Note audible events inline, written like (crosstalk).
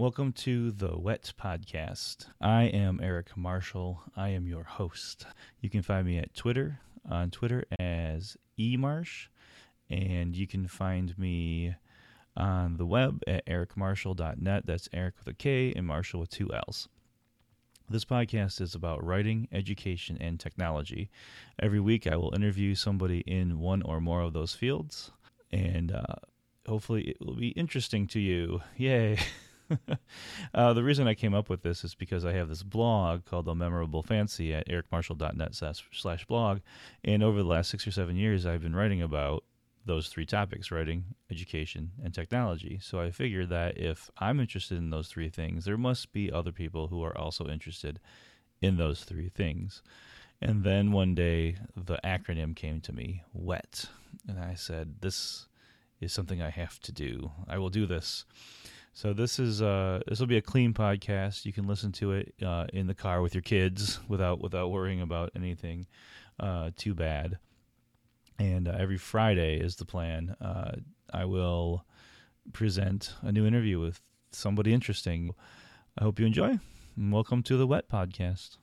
Welcome to the Wet Podcast. I am Erik Marshall. I am your host. You can find me at Twitter, on Twitter as emarsh, and you can find me on the web at erikmarshall.net. That's Erik with a K and Marshall with two L's. This podcast is about writing, education, and technology. Every week, I will interview somebody in one or more of those fields, and uh, hopefully, it will be interesting to you. Yay! (laughs) (laughs) uh, the reason I came up with this is because I have this blog called The Memorable Fancy at erikmarshall.net slash, blog. And over the last six or seven years, I've been writing about those three topics writing, education, and technology. So I figured that if I'm interested in those three things, there must be other people who are also interested in those three things. And then one day the acronym came to me, WET. And I said, This is something I have to do. I will do this. So this is uh, this will be a clean podcast. You can listen to it uh, in the car with your kids (laughs) without without worrying about anything uh, too bad and uh, every Friday is the plan. Uh, I will present a new interview with somebody interesting. I hope you enjoy. Welcome to the Wet Podcast.